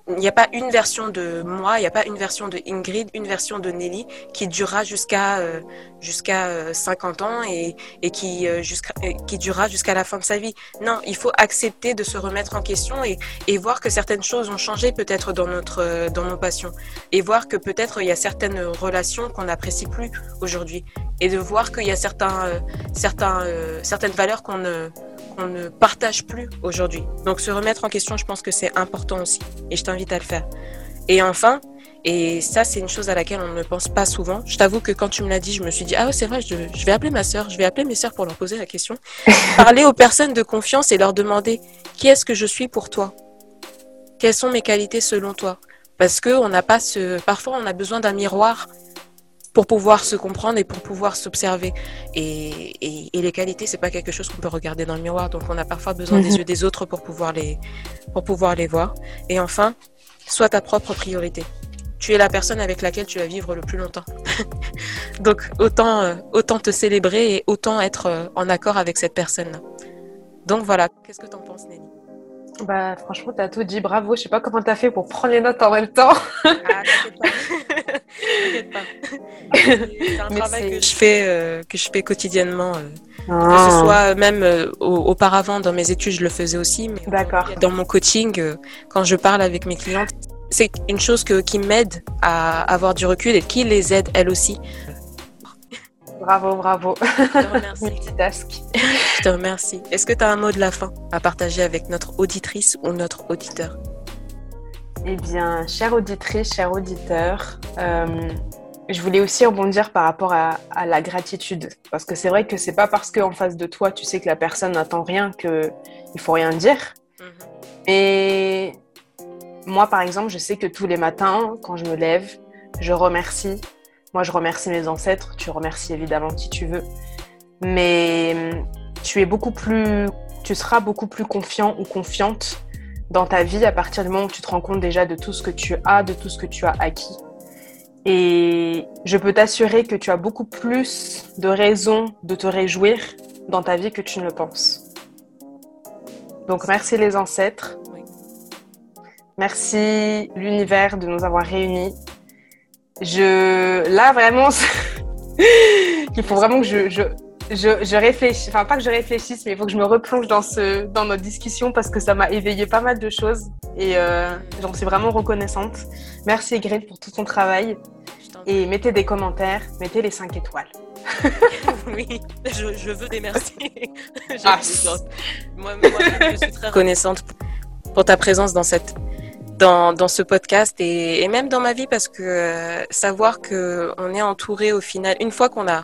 A: il n'y a pas une version de moi, il n'y a pas une version de Ingrid, une version de Nelly qui durera jusqu'à euh, jusqu'à 50 euh, ans et, qui euh, jusqu'à durera jusqu'à la fin de sa vie. Non, il faut accepter de se remettre en question et, voir que certaines choses ont changé peut-être dans notre dans nos passions et voir que peut-être il y a certaines relations qu'on n'apprécie plus aujourd'hui et de voir qu'il y a certains certaines valeurs qu'on ne on ne partage plus aujourd'hui. Donc se remettre en question, je pense que c'est important aussi. Et je t'invite à le faire. Et enfin, et ça c'est une chose à laquelle on ne pense pas souvent. Je t'avoue que quand tu me l'as dit, je me suis dit, ah ouais c'est vrai, je, vais appeler ma sœur, je vais appeler mes sœurs pour leur poser la question. [laughs] Parler aux personnes de confiance et leur demander, qui est-ce que je suis pour toi? Quelles sont mes qualités selon toi? Parce que on n'a pas ce... Parfois on a besoin d'un miroir pour pouvoir se comprendre et pour pouvoir s'observer. Et, et, les qualités, c'est pas quelque chose qu'on peut regarder dans le miroir. Donc, on a parfois besoin des mhm. yeux des autres pour pouvoir les, pour pouvoir les voir. Et enfin, sois ta propre priorité. Tu es la personne avec laquelle tu vas vivre le plus longtemps. [laughs] Donc, autant, euh, autant te célébrer et autant être euh, en accord avec cette personne-là. Donc voilà, qu'est-ce que tu en penses, Nelly?
B: Bah, franchement, t'as tout dit. Bravo. Je sais pas comment t'as fait pour prendre les notes en même temps. Ah, [laughs] [laughs]
A: t'inquiète pas. [laughs] C'est un travail que je fais, euh, que je fais quotidiennement. Euh, que ce ah. soit même euh, auparavant dans mes études, je le faisais aussi. Mais dans mon coaching, quand je parle avec mes clientes, c'est une chose que, qui m'aide à avoir du recul et qui les aide elles aussi
B: Bravo, bravo. Je te remercie. [laughs]
A: Je te remercie. Est-ce que tu as un mot de la fin à partager avec notre auditrice ou notre auditeur?
B: Eh bien, chère auditrice, cher auditeur, euh, je voulais aussi rebondir par rapport à, la gratitude. Parce que c'est vrai que c'est pas parce qu'en face de toi, tu sais que la personne n'attend rien qu'il faut rien dire. Et mhm. moi, par exemple, je sais que tous les matins, quand je me lève, je remercie moi, je remercie mes ancêtres, tu remercies évidemment qui tu veux. Mais hum, tu es beaucoup plus, tu seras beaucoup plus confiant ou confiante dans ta vie à partir du moment où tu te rends compte déjà de tout ce que tu as, de tout ce que tu as acquis. Et je peux t'assurer que tu as beaucoup plus de raisons de te réjouir dans ta vie que tu ne le penses. Donc merci les ancêtres. Merci l'univers de nous avoir réunis je là vraiment [laughs] il faut vraiment que je, je, je, je réfléchisse, enfin pas que je réfléchisse, mais il faut que je me replonge dans ce dans notre discussion parce que ça m'a éveillé pas mal de choses et euh, j'en suis vraiment reconnaissante. Merci Greg pour tout ton travail et mettez des commentaires, mettez les 5 étoiles. [laughs]
A: oui, je, je, veux des merci. [laughs] ah. moi, moi, je suis très reconnaissante pour ta présence dans cette dans, dans ce podcast et, et, même dans ma vie parce que euh, savoir que on est entouré au final, une fois qu'on a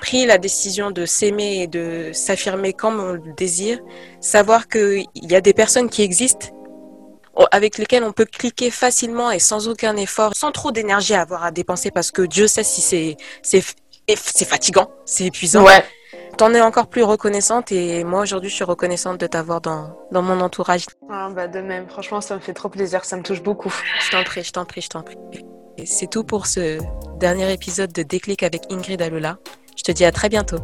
A: pris la décision de s'aimer et de s'affirmer comme on le désire, savoir qu'il y a des personnes qui existent avec lesquels on peut cliquer facilement et sans aucun effort, sans trop d'énergie à avoir à dépenser parce que Dieu sait si c'est c'est c'est fatigant, c'est épuisant.
B: Ouais.
A: T'en es encore plus reconnaissante et moi aujourd'hui je suis reconnaissante de t'avoir dans, dans mon entourage.
B: Ah, bah de même, franchement ça me fait trop plaisir, ça me touche beaucoup.
A: Je t'en prie, je t'en prie, je t'en prie. C'est tout pour ce dernier épisode de Déclic avec Ingrid Alula. Je te dis à très bientôt.